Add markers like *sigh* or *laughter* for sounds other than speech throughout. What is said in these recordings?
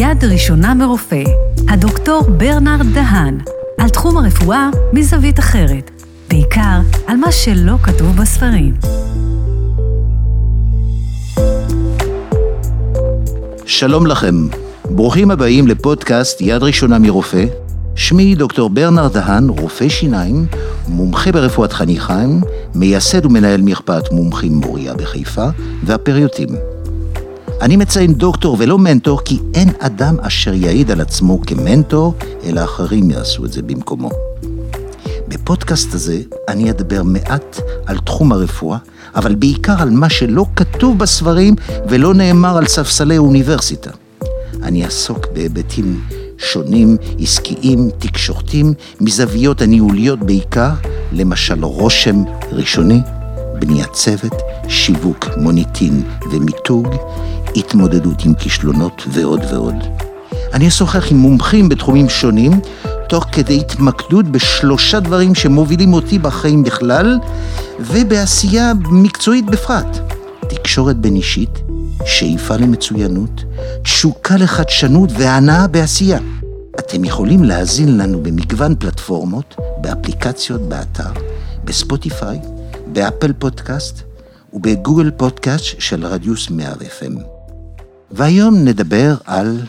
יד ראשונה מרופא, הדוקטור ברנרד דהן, על תחום הרפואה מזווית אחרת, בעיקר על מה שלא כתוב בספרים. שלום לכם, ברוכים הבאים לפודקאסט יד ראשונה מרופא. שמי דוקטור ברנרד דהן, רופא שיניים, מומחה ברפואת חניכיים, מייסד ומנהל מרפאת מומחים מוריה בחיפה, והפריוטים. אני מציין דוקטור ולא מנטור, כי אין אדם אשר יעיד על עצמו כמנטור, אלא אחרים יעשו את זה במקומו. בפודקאסט הזה אני אדבר מעט על תחום הרפואה, אבל בעיקר על מה שלא כתוב בספרים ולא נאמר על ספסלי האוניברסיטה. אני אעסוק בהיבטים שונים, עסקיים, תקשורתיים, מזוויות הניהוליות בעיקר, למשל רושם ראשוני, בניית צוות, שיווק, מוניטין ומיתוג, התמודדות עם כישלונות ועוד ועוד. אני אשוחח עם מומחים בתחומים שונים, תוך כדי התמקדות בשלושה דברים שמובילים אותי בחיים בכלל, ובעשייה מקצועית בפרט. תקשורת בין אישית, שאיפה למצוינות, תשוקה לחדשנות והנאה בעשייה. אתם יכולים להאזין לנו במגוון פלטפורמות, באפליקציות, באתר, בספוטיפיי, באפל פודקאסט ובגוגל פודקאסט של רדיוס 100 FM. והיום נדבר על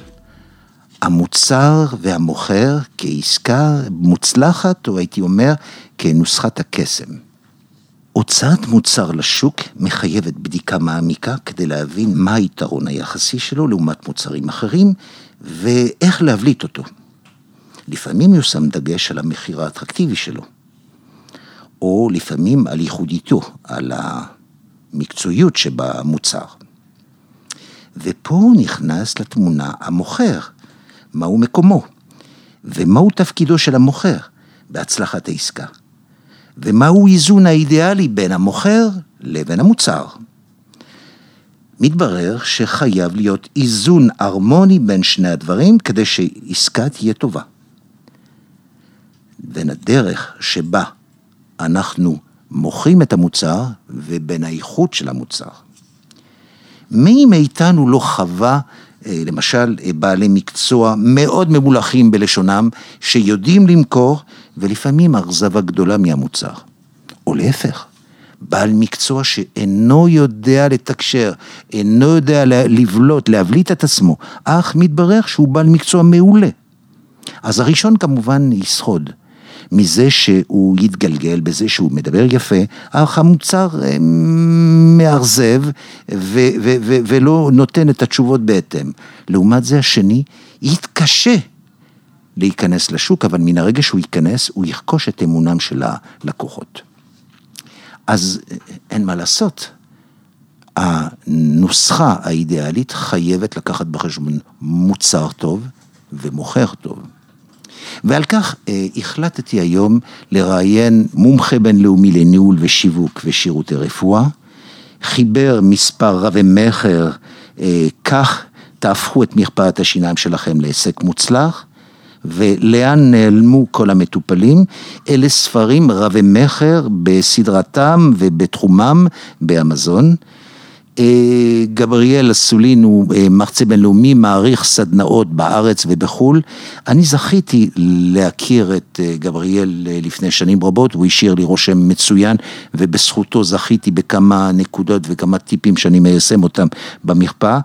המוצר והמוכר כעסקה מוצלחת, או הייתי אומר, כנוסחת הקסם. הוצאת מוצר לשוק מחייבת בדיקה מעמיקה כדי להבין מה היתרון היחסי שלו לעומת מוצרים אחרים ואיך להבליט אותו. לפעמים יושם דגש על המחיר האטרקטיבי שלו, או לפעמים על ייחודיתו, על המקצועיות שבמוצר. ופה נכנס לתמונה המוכר, מהו מקומו, ומהו תפקידו של המוכר בהצלחת העסקה. ומהו איזון האידיאלי בין המוכר לבין המוצר. מתברר שחייב להיות איזון הרמוני בין שני הדברים כדי שעסקה תהיה טובה. בין הדרך שבה אנחנו מוכרים את המוצר ובין האיכות של המוצר. מי מאיתנו לא חווה, אה, למשל, אה, בעלי מקצוע מאוד ממולחים בלשונם, שיודעים למכור, ולפעמים אכזבה גדולה מהמוצר. או להפך, בעל מקצוע שאינו יודע לתקשר, אינו יודע לבלוט, להבליט את עצמו, אך מתברר שהוא בעל מקצוע מעולה. אז הראשון כמובן יסחוד. מזה שהוא יתגלגל, בזה שהוא מדבר יפה, אך המוצר אה, מאכזב ולא נותן את התשובות בהתאם. לעומת זה השני יתקשה להיכנס לשוק, אבל מן הרגע שהוא ייכנס, הוא ירכוש את אמונם של הלקוחות. אז אה, אין מה לעשות. הנוסחה האידיאלית חייבת לקחת בחשבון מוצר טוב ומוכר טוב. ועל כך אה, החלטתי היום לראיין מומחה בינלאומי לניהול ושיווק ושירותי רפואה, חיבר מספר רבי מכר, אה, כך תהפכו את מרפאת השיניים שלכם לעסק מוצלח, ולאן נעלמו כל המטופלים? אלה ספרים רבי מכר בסדרתם ובתחומם באמזון. אה, גבריאל אסולין הוא אה, מרצה בינלאומי, מעריך סדנאות בארץ ובחו"ל. אני זכיתי להכיר את אה, גבריאל לפני שנים רבות, הוא השאיר לי רושם מצוין, ובזכותו זכיתי בכמה נקודות וכמה טיפים שאני מיישם אותם במרפאה.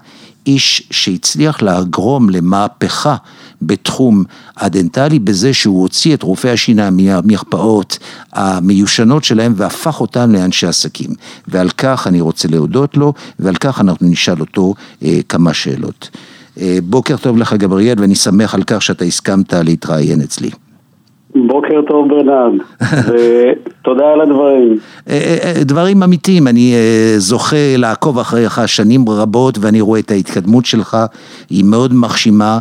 איש שהצליח לגרום למהפכה בתחום הדנטלי בזה שהוא הוציא את רופאי השיניים מהמרפאות המיושנות שלהם והפך אותם לאנשי עסקים. ועל כך אני רוצה להודות לו ועל כך אנחנו נשאל אותו אה, כמה שאלות. אה, בוקר טוב לך גבריאל ואני שמח על כך שאתה הסכמת להתראיין אצלי. בוקר טוב ברנרד, *laughs* ותודה על הדברים. אה, אה, אה, דברים אמיתיים, אני זוכה לעקוב אחריך שנים רבות ואני רואה את ההתקדמות שלך, היא מאוד מחשימה,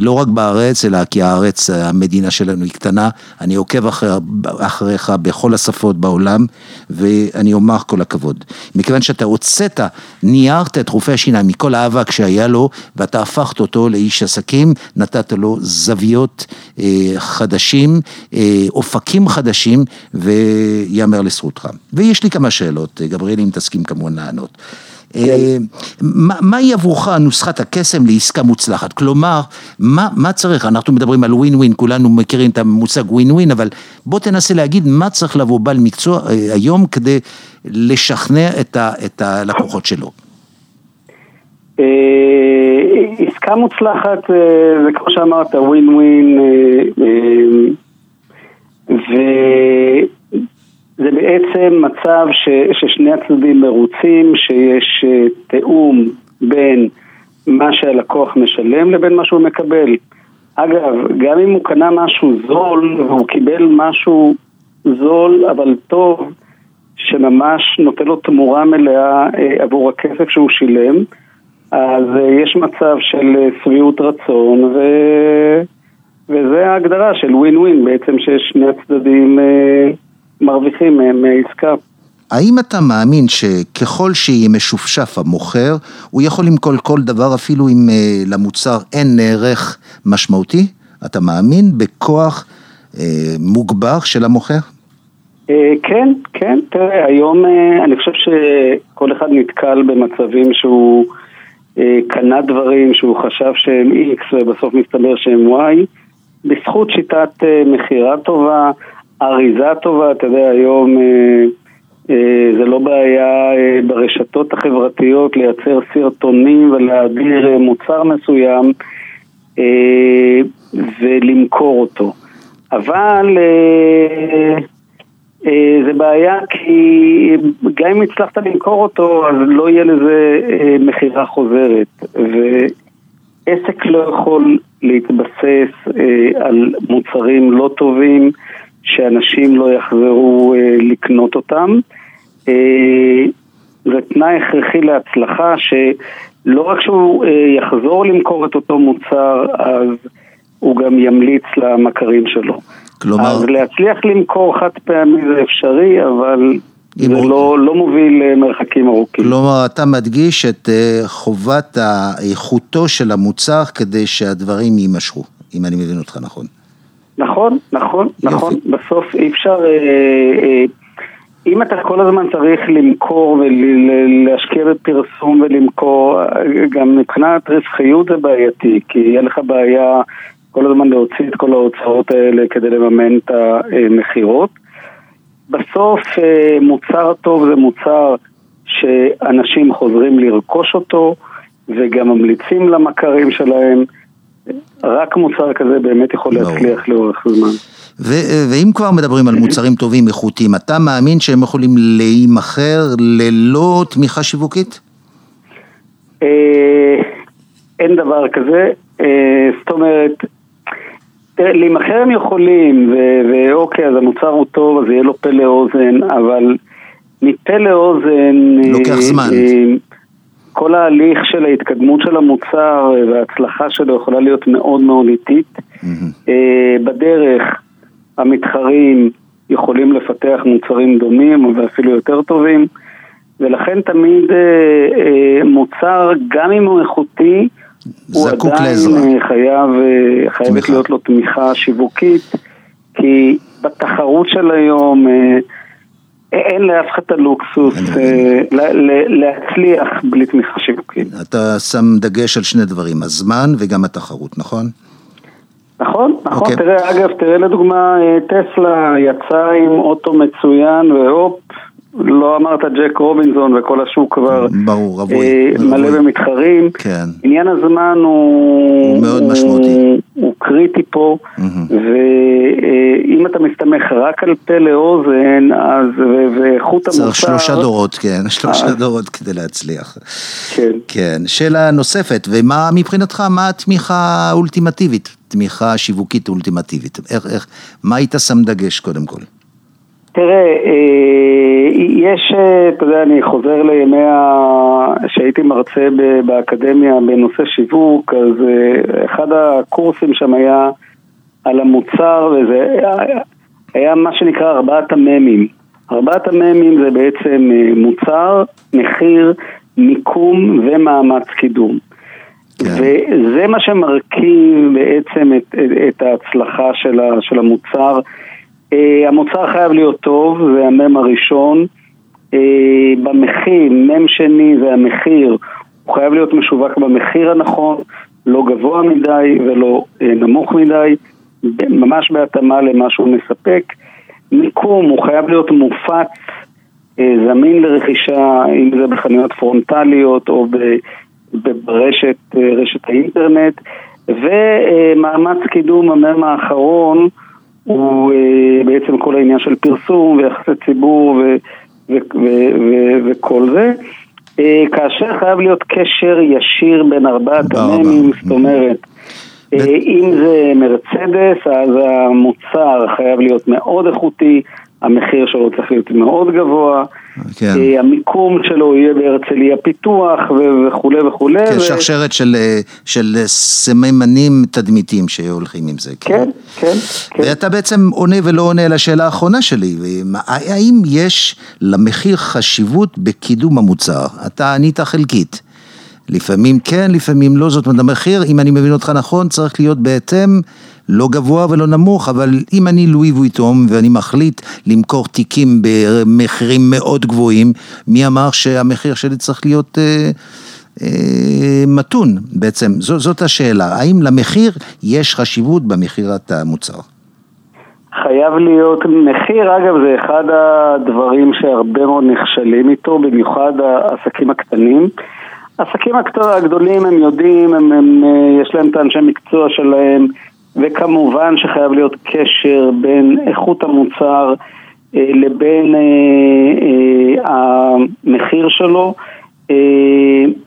לא רק בארץ, אלא כי הארץ, המדינה שלנו היא קטנה, אני עוקב אחר, אחריך בכל השפות בעולם, ואני אומר כל הכבוד. מכיוון שאתה הוצאת, ניירת את רופא השיניים מכל האבק שהיה לו, ואתה הפכת אותו לאיש עסקים, נתת לו זוויות חדשים. אה, אופקים חדשים, ויאמר לזכותך. ויש לי כמה שאלות, אה, גבריאל, אם תסכים כמובן לענות. אה, מה, מהי עבורך נוסחת הקסם לעסקה מוצלחת? כלומר, מה, מה צריך? אנחנו מדברים על ווין ווין, כולנו מכירים את המושג ווין ווין, אבל בוא תנסה להגיד מה צריך לבוא בעל מקצוע אה, היום כדי לשכנע את, ה, את הלקוחות שלו. עסקה מוצלחת זה כמו שאמרת ווין ווין וזה בעצם מצב ש, ששני הצדדים מרוצים, שיש אה, תיאום בין מה שהלקוח משלם לבין מה שהוא מקבל. אגב, גם אם הוא קנה משהו זול והוא קיבל משהו זול אבל טוב, שממש נותן לו תמורה מלאה אה, עבור הכסף שהוא שילם, אז אה, יש מצב של שביעות רצון ו... וזה ההגדרה של ווין ווין בעצם ששני הצדדים אה, מרוויחים מעסקה. האם אתה מאמין שככל שיהיה משופשף המוכר, הוא יכול למכור כל דבר אפילו אם אה, למוצר אין ערך משמעותי? אתה מאמין בכוח אה, מוגבר של המוכר? אה, כן, כן, תראה, היום אה, אני חושב שכל אחד נתקל במצבים שהוא אה, קנה דברים שהוא חשב שהם X ובסוף מסתבר שהם Y. בזכות שיטת אה, מכירה טובה, אריזה טובה, אתה יודע, היום אה, אה, זה לא בעיה ברשתות החברתיות לייצר סרטונים ולהעביר מוצר מסוים ולמכור אותו. אבל זה בעיה כי גם אם הצלחת למכור אותו, אז לא יהיה לזה מכירה חוזרת. עסק לא יכול להתבסס אה, על מוצרים לא טובים שאנשים לא יחזרו אה, לקנות אותם. אה, זה תנאי הכרחי להצלחה שלא רק שהוא אה, יחזור למכור את אותו מוצר, אז הוא גם ימליץ למכרים שלו. כלומר... אז להצליח למכור חד פעמי זה אפשרי, אבל זה לא, לא מוביל למרחקים ארוכים. כלומר, אתה מדגיש את אה, חובת איכותו של המוצר כדי שהדברים יימשכו, אם אני מבין אותך נכון. נכון, נכון, יופי. נכון. בסוף אי אפשר... אה, אה, אם אתה כל הזמן צריך למכור ולהשקיע בפרסום ולמכור, גם מבחינת רווחיות זה בעייתי, כי יהיה לך בעיה כל הזמן להוציא את כל ההוצאות האלה כדי לממן את המכירות. בסוף אה, מוצר טוב זה מוצר שאנשים חוזרים לרכוש אותו וגם ממליצים למכרים שלהם. רק מוצר כזה באמת יכול להצליח לאורך זמן. ו- ואם כבר מדברים על מוצרים טובים, איכותיים, אתה מאמין שהם יכולים להימכר ללא תמיכה שיווקית? אה, אין דבר כזה, אה, זאת אומרת, להימכר הם יכולים, ואוקיי, אז המוצר הוא טוב, אז יהיה לו פה לאוזן, אבל מפה לאוזן... לוקח אה, זמן. אה, כל ההליך של ההתקדמות של המוצר וההצלחה שלו יכולה להיות מאוד מאוד איטית. Mm-hmm. בדרך המתחרים יכולים לפתח מוצרים דומים ואפילו יותר טובים, ולכן תמיד מוצר, גם אם הוא איכותי. הוא עדיין חייב, אה, חייבת להיות לו תמיכה שיווקית, כי בתחרות של היום אה, אין לאף אחד את הלוקסוס אה, להצליח בלי תמיכה שיווקית. אתה שם דגש על שני דברים, הזמן וגם התחרות, נכון? נכון, נכון, okay. אוקיי. תראה, אגב, תראה לדוגמה, טסלה יצאה עם אוטו מצוין והופ, לא אמרת ג'ק רובינזון וכל השוק כבר ברור, רבוי, אה, מלא רבוי. במתחרים. כן. עניין הזמן הוא, הוא מאוד משמעותי. הוא, הוא קריטי פה, mm-hmm. ואם אתה מסתמך רק על פה לאוזן, אז ואיכות המוצר... צריך שלושה דורות, כן, שלושה אז... דורות כדי להצליח. כן. כן. שאלה נוספת, ומה מבחינתך, מה התמיכה האולטימטיבית, תמיכה שיווקית אולטימטיבית? איך, איך, מה היית שם דגש קודם כל? תראה, אה, יש, אה, אתה יודע, אני חוזר לימי ה... שהייתי מרצה באקדמיה בנושא שיווק, אז אה, אחד הקורסים שם היה על המוצר, וזה היה מה שנקרא ארבעת המ"מים. ארבעת המ"מים זה בעצם מוצר, מחיר, מיקום ומאמץ קידום. כן. וזה מה שמרכיב בעצם את, את ההצלחה של המוצר. Uh, המוצר חייב להיות טוב, זה המם הראשון. Uh, במחיר, מם שני זה המחיר, הוא חייב להיות משווק במחיר הנכון, לא גבוה מדי ולא נמוך מדי, ממש בהתאמה למה שהוא מספק. מיקום, הוא חייב להיות מופץ, זמין לרכישה, אם זה בחנויות פרונטליות או ברשת רשת האינטרנט, ומאמץ קידום המם האחרון הוא בעצם כל העניין של פרסום ויחסי ציבור. וכל זה, כאשר חייב להיות קשר ישיר בין ארבעת המ"מים, זאת אומרת, אם זה מרצדס, אז המוצר חייב להיות מאוד איכותי, המחיר שלו צריך להיות מאוד גבוה, כן. המיקום שלו יהיה בהרצליה פיתוח וכולי וכולי. כן, שרשרת של, של סממנים תדמיתיים שהולכים עם זה. כן, כן, כן. ואתה בעצם עונה ולא עונה על השאלה האחרונה שלי, האם יש למחיר חשיבות בקידום המוצר? אתה ענית חלקית. לפעמים כן, לפעמים לא, זאת אומרת המחיר, אם אני מבין אותך נכון, צריך להיות בהתאם לא גבוה ולא נמוך, אבל אם אני לואי וויטום ואני מחליט למכור תיקים במחירים מאוד גבוהים, מי אמר שהמחיר שלי צריך להיות אה, אה, מתון בעצם? זאת, זאת השאלה, האם למחיר יש חשיבות במכירת המוצר? חייב להיות, מחיר אגב זה אחד הדברים שהרבה מאוד נכשלים איתו, במיוחד העסקים הקטנים. העסקים הגדולים הם יודעים, הם, הם, יש להם את האנשי מקצוע שלהם, וכמובן שחייב להיות קשר בין איכות המוצר אה, לבין אה, אה, המחיר שלו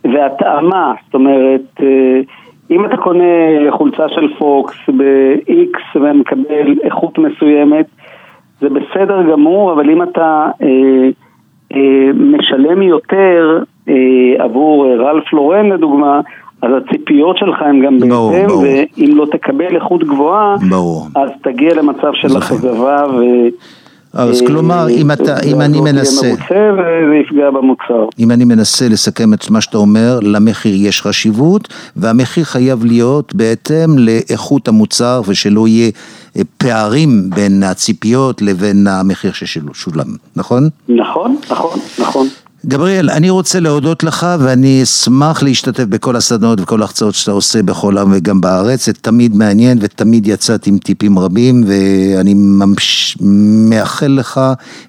והתאמה, זאת אומרת, אם אתה קונה חולצה של פוקס ב-X ומקבל איכות מסוימת, זה בסדר גמור, אבל אם אתה משלם יותר עבור רלף לורן לדוגמה, אז הציפיות שלך הן גם בהתאם, ואם לא תקבל איכות גבוהה, ברור. אז תגיע למצב של אכזבה ו... אז כלומר, אם אתה, אם אני מנסה, וזה יפגע במוצר. אם אני מנסה לסכם את מה שאתה אומר, למחיר יש חשיבות, והמחיר חייב להיות בהתאם לאיכות המוצר, ושלא יהיה פערים בין הציפיות לבין המחיר ששולם, נכון? נכון, נכון, נכון. גבריאל, אני רוצה להודות לך ואני אשמח להשתתף בכל הסדנות וכל ההרצאות שאתה עושה בכל העם וגם בארץ, זה תמיד מעניין ותמיד יצאת עם טיפים רבים ואני ממש... מאחל לך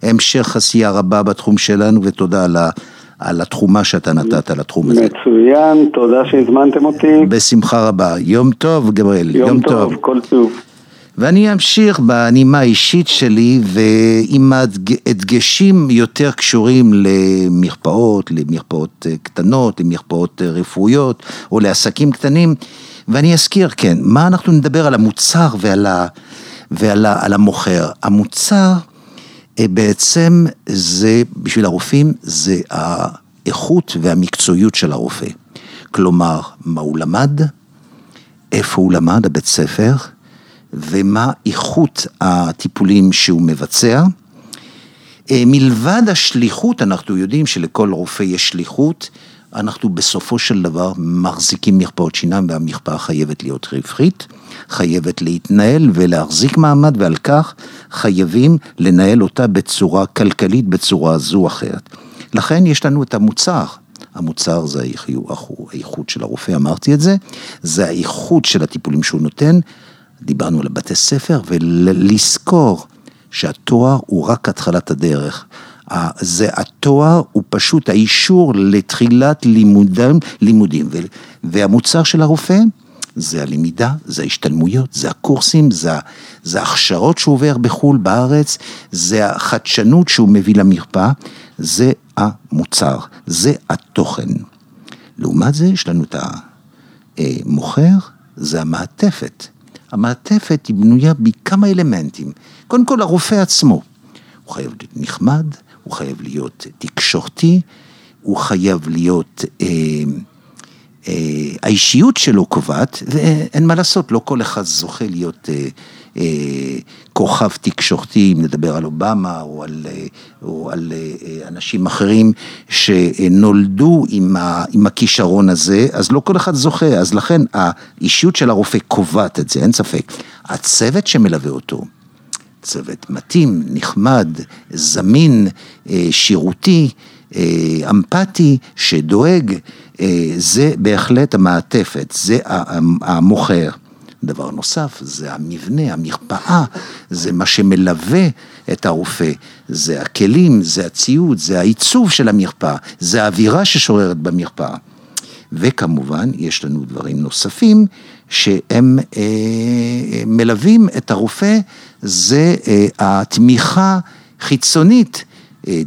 המשך עשייה רבה בתחום שלנו ותודה על ה... על התחומה שאתה נתת לתחום הזה. מצוין, תודה שהזמנתם אותי. בשמחה רבה. יום טוב, גבריאל. יום, יום טוב. טוב, כל טוב. ואני אמשיך בנימה האישית שלי ועם הדגשים יותר קשורים למרפאות, למרפאות אה, קטנות, למרפאות אה, רפואיות או לעסקים קטנים ואני אזכיר, כן, מה אנחנו נדבר על המוצר ועל, ה, ועל ה, על המוכר. המוצר אה, בעצם זה, בשביל הרופאים, זה האיכות והמקצועיות של הרופא. כלומר, מה הוא למד, איפה הוא למד, הבית ספר, ומה איכות הטיפולים שהוא מבצע. אה, מלבד השליחות, אנחנו יודעים שלכל רופא יש שליחות, אנחנו בסופו של דבר מחזיקים מרפאות שיניים והמרפאה חייבת להיות רווחית, חייבת להתנהל ולהחזיק מעמד ועל כך חייבים לנהל אותה בצורה כלכלית, בצורה זו או אחרת. לכן יש לנו את המוצר, המוצר זה האיכות של הרופא, אמרתי את זה, זה האיכות של הטיפולים שהוא נותן, דיברנו על בתי ספר, ולזכור שהתואר הוא רק התחלת הדרך. זה התואר הוא פשוט האישור לתחילת לימודים, לימודים. והמוצר של הרופא זה הלמידה, זה ההשתלמויות, זה הקורסים, זה, ההכשרות שהוא עובר בחו"ל, בארץ, זה החדשנות שהוא מביא למרפאה, זה המוצר, זה התוכן. לעומת זה יש לנו את המוכר, זה המעטפת. המעטפת היא בנויה מכמה אלמנטים. קודם כל הרופא עצמו, הוא חייב להיות נחמד, הוא חייב להיות תקשורתי, הוא חייב להיות, אה, אה, האישיות שלו קובעת, ואין מה לעשות, לא כל אחד זוכה להיות אה, כוכב תקשורתי, אם נדבר על אובמה או על, אה, או על אה, אנשים אחרים שנולדו עם, ה, עם הכישרון הזה, אז לא כל אחד זוכה, אז לכן האישיות של הרופא קובעת את זה, אין ספק. הצוות שמלווה אותו, צוות מתאים, נחמד, זמין, שירותי, אמפתי, שדואג, זה בהחלט המעטפת, זה המוכר. דבר נוסף, זה המבנה, המרפאה, זה מה שמלווה את הרופא, זה הכלים, זה הציוד, זה העיצוב של המרפאה, זה האווירה ששוררת במרפאה. וכמובן, יש לנו דברים נוספים שהם אה, מלווים את הרופא, זה אה, התמיכה חיצונית אה,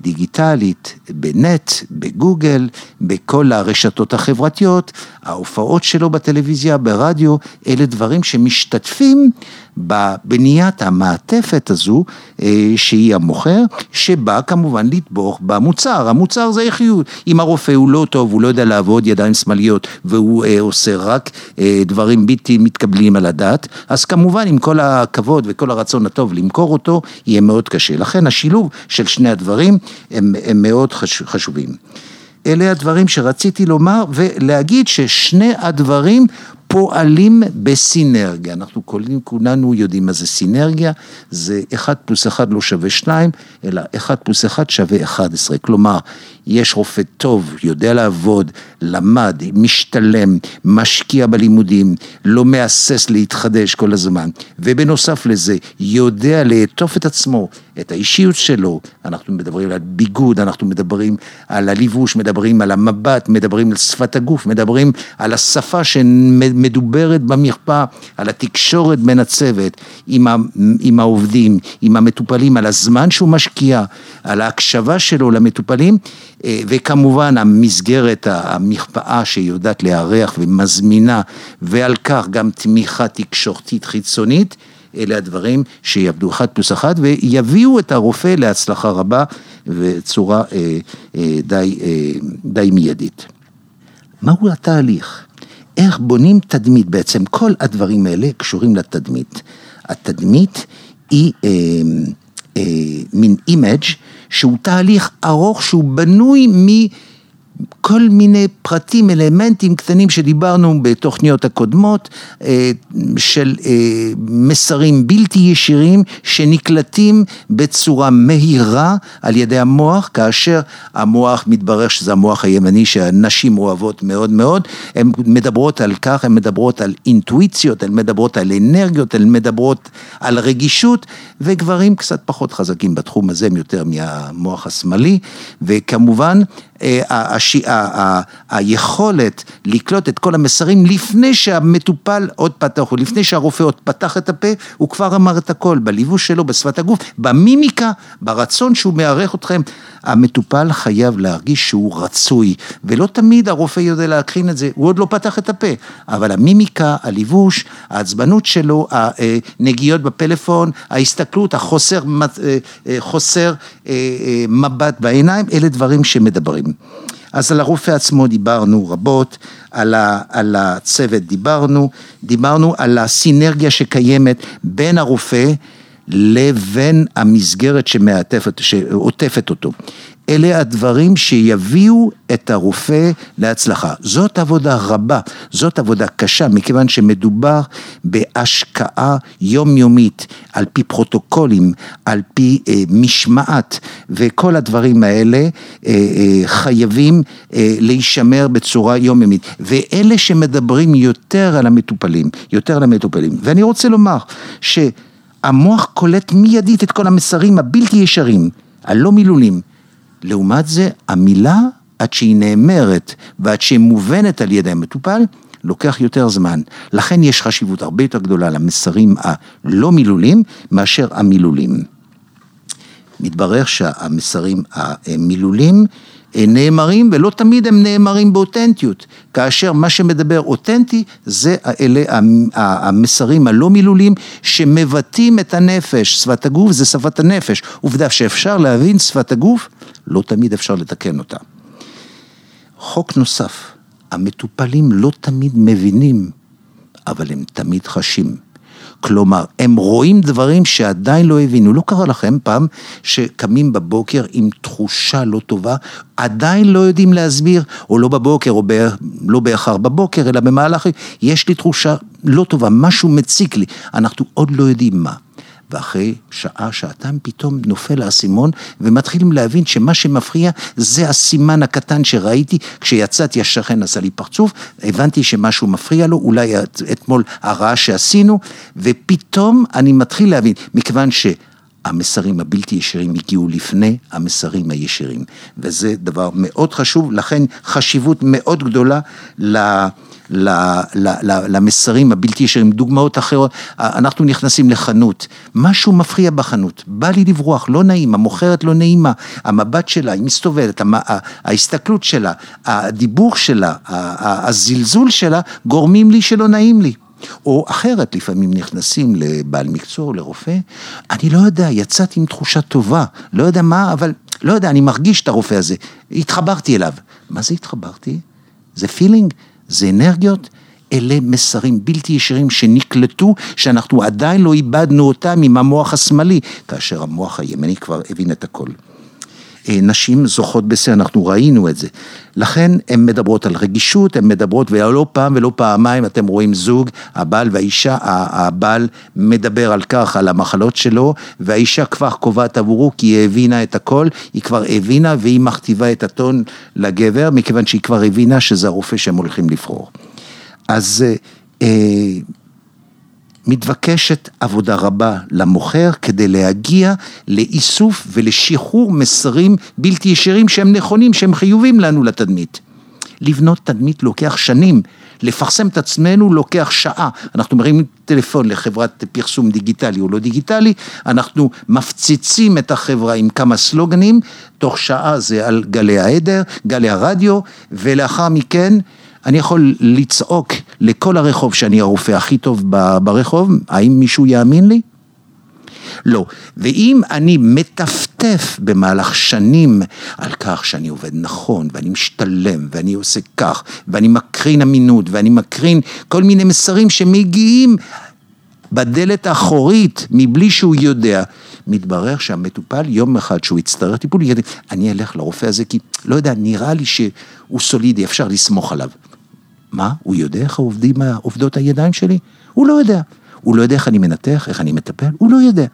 דיגיטלית, בנט, בגוגל, בכל הרשתות החברתיות, ההופעות שלו בטלוויזיה, ברדיו, אלה דברים שמשתתפים בבניית המעטפת הזו, אה, שהיא המוכר, שבא כמובן לתבוך במוצר. המוצר זה איכיות. אם הרופא הוא לא טוב, הוא לא יודע לעבוד ידיים שמאליות, והוא אה, עושה רק אה, דברים בלתי מתקבלים על הדעת, אז כמובן עם כל הכבוד וכל הרצון הטוב למכור אותו, יהיה מאוד קשה. לכן השילוב של שני הדברים הם, הם מאוד חשובים. אלה הדברים שרציתי לומר ולהגיד ששני הדברים פועלים בסינרגיה, אנחנו כולנו, כולנו יודעים מה זה סינרגיה, זה 1 פלוס 1 לא שווה 2, אלא 1 פלוס 1 שווה 11, כלומר, יש רופא טוב, יודע לעבוד, למד, משתלם, משקיע בלימודים, לא מהסס להתחדש כל הזמן, ובנוסף לזה, יודע לעטוף את עצמו, את האישיות שלו, אנחנו מדברים על ביגוד, אנחנו מדברים על הלבוש, מדברים על המבט, מדברים על שפת הגוף, מדברים על השפה שמדוברת במרפאה, על התקשורת בין הצוות עם, ה, עם העובדים, עם המטופלים, על הזמן שהוא משקיע, על ההקשבה שלו למטופלים, אה, וכמובן המסגרת, המרפאה שיודעת לארח ומזמינה, ועל כך גם תמיכה תקשורתית חיצונית. אלה הדברים שיעבדו אחד פלוס אחד ויביאו את הרופא להצלחה רבה וצורה אה, אה, די, אה, די מיידית. מהו התהליך? איך בונים תדמית בעצם? כל הדברים האלה קשורים לתדמית. התדמית היא אה, אה, מין image שהוא תהליך ארוך שהוא בנוי מ... כל מיני פרטים, אלמנטים קטנים שדיברנו בתוכניות הקודמות, אה, של אה, מסרים בלתי ישירים שנקלטים בצורה מהירה על ידי המוח, כאשר המוח מתברר שזה המוח הימני שהנשים אוהבות מאוד מאוד, הן מדברות על כך, הן מדברות על אינטואיציות, הן מדברות על אנרגיות, הן מדברות על רגישות, וגברים קצת פחות חזקים בתחום הזה, הם יותר מהמוח השמאלי, וכמובן אה, היכולת לקלוט את כל המסרים לפני שהמטופל עוד פתח, או לפני שהרופא עוד פתח את הפה, הוא כבר אמר את הכל, בליבוש שלו, בשפת הגוף, במימיקה, ברצון שהוא מארח אתכם. המטופל חייב להרגיש שהוא רצוי, ולא תמיד הרופא יודע להקרין את זה, הוא עוד לא פתח את הפה, אבל המימיקה, הליבוש, העצבנות שלו, הנגיעות בפלאפון, ההסתכלות, החוסר אה, אה, חוסר מבט בעיניים, אלה דברים שמדברים. אז על הרופא עצמו דיברנו רבות, על, ה, על הצוות דיברנו, דיברנו על הסינרגיה שקיימת בין הרופא לבין המסגרת שמעטפת, שעוטפת אותו. אלה הדברים שיביאו את הרופא להצלחה. זאת עבודה רבה, זאת עבודה קשה, מכיוון שמדובר בהשקעה יומיומית, על פי פרוטוקולים, על פי אה, משמעת, וכל הדברים האלה אה, אה, חייבים אה, להישמר בצורה יומיומית. ואלה שמדברים יותר על המטופלים, יותר על המטופלים. ואני רוצה לומר שהמוח קולט מיידית את כל המסרים הבלתי ישרים, הלא מילולים. לעומת זה, המילה, עד שהיא נאמרת ועד שהיא מובנת על ידי המטופל, לוקח יותר זמן. לכן יש חשיבות הרבה יותר גדולה למסרים הלא מילולים מאשר המילולים. מתברר שהמסרים המילולים נאמרים ולא תמיד הם נאמרים באותנטיות, כאשר מה שמדבר אותנטי זה אלה המסרים הלא מילולים שמבטאים את הנפש, שפת הגוף זה שפת הנפש, עובדה שאפשר להבין שפת הגוף, לא תמיד אפשר לתקן אותה. חוק נוסף, המטופלים לא תמיד מבינים, אבל הם תמיד חשים. כלומר, הם רואים דברים שעדיין לא הבינו. לא קרה לכם פעם שקמים בבוקר עם תחושה לא טובה, עדיין לא יודעים להסביר, או לא בבוקר, או ב... לא באחר בבוקר, אלא במהלך, יש לי תחושה לא טובה, משהו מציק לי, אנחנו עוד לא יודעים מה. ואחרי שעה, שעתיים, פתאום נופל האסימון, ומתחילים להבין שמה שמפריע זה הסימן הקטן שראיתי, כשיצאתי השכן עשה לי פרצוף, הבנתי שמשהו מפריע לו, אולי אתמול הרעש שעשינו, ופתאום אני מתחיל להבין, מכיוון ש... המסרים הבלתי ישירים הגיעו לפני המסרים הישירים, וזה דבר מאוד חשוב, לכן חשיבות מאוד גדולה ל... למסרים הבלתי ישירים, דוגמאות אחרות, אנחנו נכנסים לחנות, משהו מפריע בחנות, בא לי לברוח, לא נעים, המוכרת לא נעימה, המבט שלה, היא מסתובבת, ההסתכלות שלה, הדיבור שלה, הזלזול שלה, גורמים לי שלא נעים לי. או אחרת, לפעמים נכנסים לבעל מקצוע או לרופא, אני לא יודע, יצאתי עם תחושה טובה, לא יודע מה, אבל לא יודע, אני מרגיש את הרופא הזה, התחברתי אליו. מה זה התחברתי? זה פילינג, זה אנרגיות, אלה מסרים בלתי ישירים שנקלטו, שאנחנו עדיין לא איבדנו אותם עם המוח השמאלי, כאשר המוח הימני כבר הבין את הכל. אה, נשים זוכות בזה, אנחנו ראינו את זה. לכן הן מדברות על רגישות, הן מדברות, ולא פעם ולא פעמיים אתם רואים זוג, הבעל והאישה, הבעל מדבר על כך, על המחלות שלו, והאישה כבר קובעת עבורו כי היא הבינה את הכל, היא כבר הבינה והיא מכתיבה את הטון לגבר, מכיוון שהיא כבר הבינה שזה הרופא שהם הולכים לבחור. אז אה, מתבקשת עבודה רבה למוכר כדי להגיע לאיסוף ולשחרור מסרים בלתי ישירים שהם נכונים, שהם חיובים לנו לתדמית. לבנות תדמית לוקח שנים, לפרסם את עצמנו לוקח שעה. אנחנו מרימים טלפון לחברת פרסום דיגיטלי או לא דיגיטלי, אנחנו מפציצים את החברה עם כמה סלוגנים, תוך שעה זה על גלי העדר, גלי הרדיו, ולאחר מכן אני יכול לצעוק לכל הרחוב שאני הרופא הכי טוב ברחוב, האם מישהו יאמין לי? לא. ואם אני מטפטף במהלך שנים על כך שאני עובד נכון, ואני משתלם, ואני עושה כך, ואני מקרין אמינות, ואני מקרין כל מיני מסרים שמגיעים בדלת האחורית מבלי שהוא יודע, מתברר שהמטופל יום אחד שהוא יצטרך טיפול, אני אלך לרופא הזה כי, לא יודע, נראה לי שהוא סולידי, אפשר לסמוך עליו. מה? הוא יודע איך עובדים, עובדות הידיים שלי? הוא לא יודע. הוא לא יודע איך אני מנתח, איך אני מטפל, הוא לא יודע.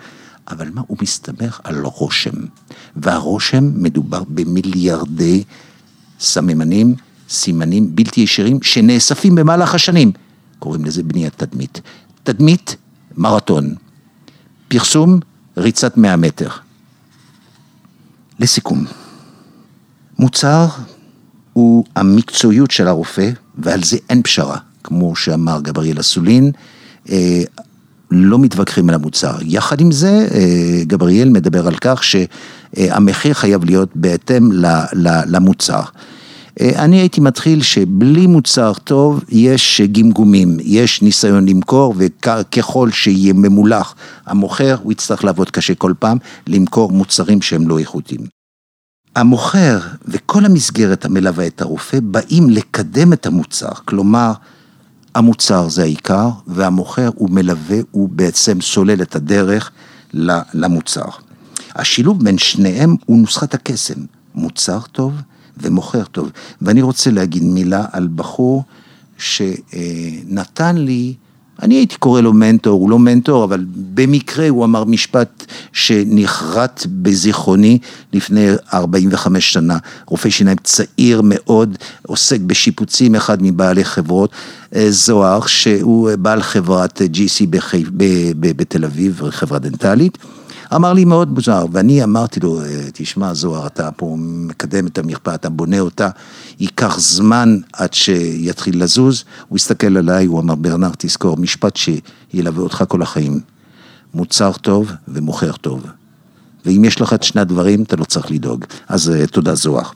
אבל מה, הוא מסתמך על רושם. והרושם מדובר במיליארדי סממנים, סימנים בלתי ישירים שנאספים במהלך השנים. קוראים לזה בניית תדמית. תדמית, מרתון. פרסום, ריצת 100 מטר. לסיכום, מוצר הוא המקצועיות של הרופא, ועל זה אין פשרה, כמו שאמר גבריאל אסולין, אה, לא מתווכחים על המוצר. יחד עם זה, אה, גבריאל מדבר על כך שהמחיר חייב להיות בהתאם למוצר. אה, אני הייתי מתחיל שבלי מוצר טוב יש גמגומים, יש ניסיון למכור וככל שיהיה ממולח המוכר, הוא יצטרך לעבוד קשה כל פעם, למכור מוצרים שהם לא איכותיים. המוכר וכל המסגרת המלווה את הרופא באים לקדם את המוצר, כלומר, המוצר זה העיקר, והמוכר הוא מלווה, הוא בעצם סולל את הדרך למוצר. השילוב בין שניהם הוא נוסחת הקסם, מוצר טוב ומוכר טוב. ואני רוצה להגיד מילה על בחור שנתן לי אני הייתי קורא לו מנטור, הוא לא מנטור, אבל במקרה הוא אמר משפט שנחרט בזיכרוני לפני 45 שנה. רופא שיניים צעיר מאוד, עוסק בשיפוצים, אחד מבעלי חברות, אה, זוהר, שהוא בעל חברת GC בחי... בתל אביב, חברה דנטלית. אמר לי מאוד מוזר, ואני אמרתי לו, אה, תשמע זוהר, אתה פה מקדם את המרפאה, אתה בונה אותה, ייקח זמן עד שיתחיל לזוז. הוא הסתכל עליי, הוא אמר, ברנר, תזכור, משפט שילווה אותך כל החיים. מוצר טוב ומוכר טוב. ואם יש לך את שני הדברים, אתה לא צריך לדאוג. אז אה, תודה זוהר.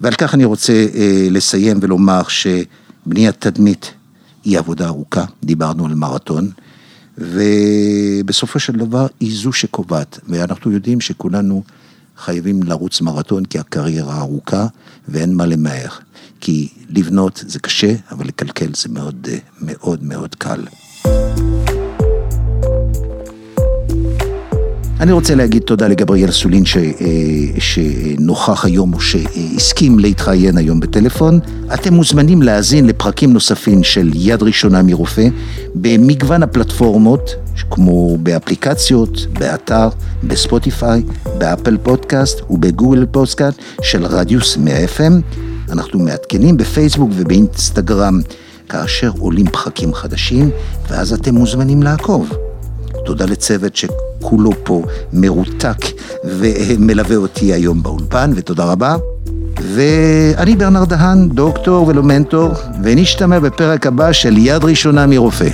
ועל כך אני רוצה אה, לסיים ולומר שבניית תדמית היא עבודה ארוכה, דיברנו על מרתון. ובסופו של דבר היא זו שקובעת, ואנחנו יודעים שכולנו חייבים לרוץ מרתון כי הקריירה ארוכה ואין מה למהר, כי לבנות זה קשה, אבל לקלקל זה מאוד מאוד מאוד קל. אני רוצה להגיד תודה לגבריאל סולין ש, אה, שנוכח היום או שהסכים להתראיין היום בטלפון. אתם מוזמנים להאזין לפרקים נוספים של יד ראשונה מרופא במגוון הפלטפורמות, כמו באפליקציות, באתר, בספוטיפיי, באפל פודקאסט ובגוגל פודקאסט של רדיוס 100 FM. אנחנו מעדכנים בפייסבוק ובאינסטגרם כאשר עולים פרקים חדשים, ואז אתם מוזמנים לעקוב. תודה לצוות שכולו פה מרותק ומלווה אותי היום באולפן, ותודה רבה. ואני ברנר דהן, דוקטור ולא מנטור, ונשתמע בפרק הבא של יד ראשונה מרופא.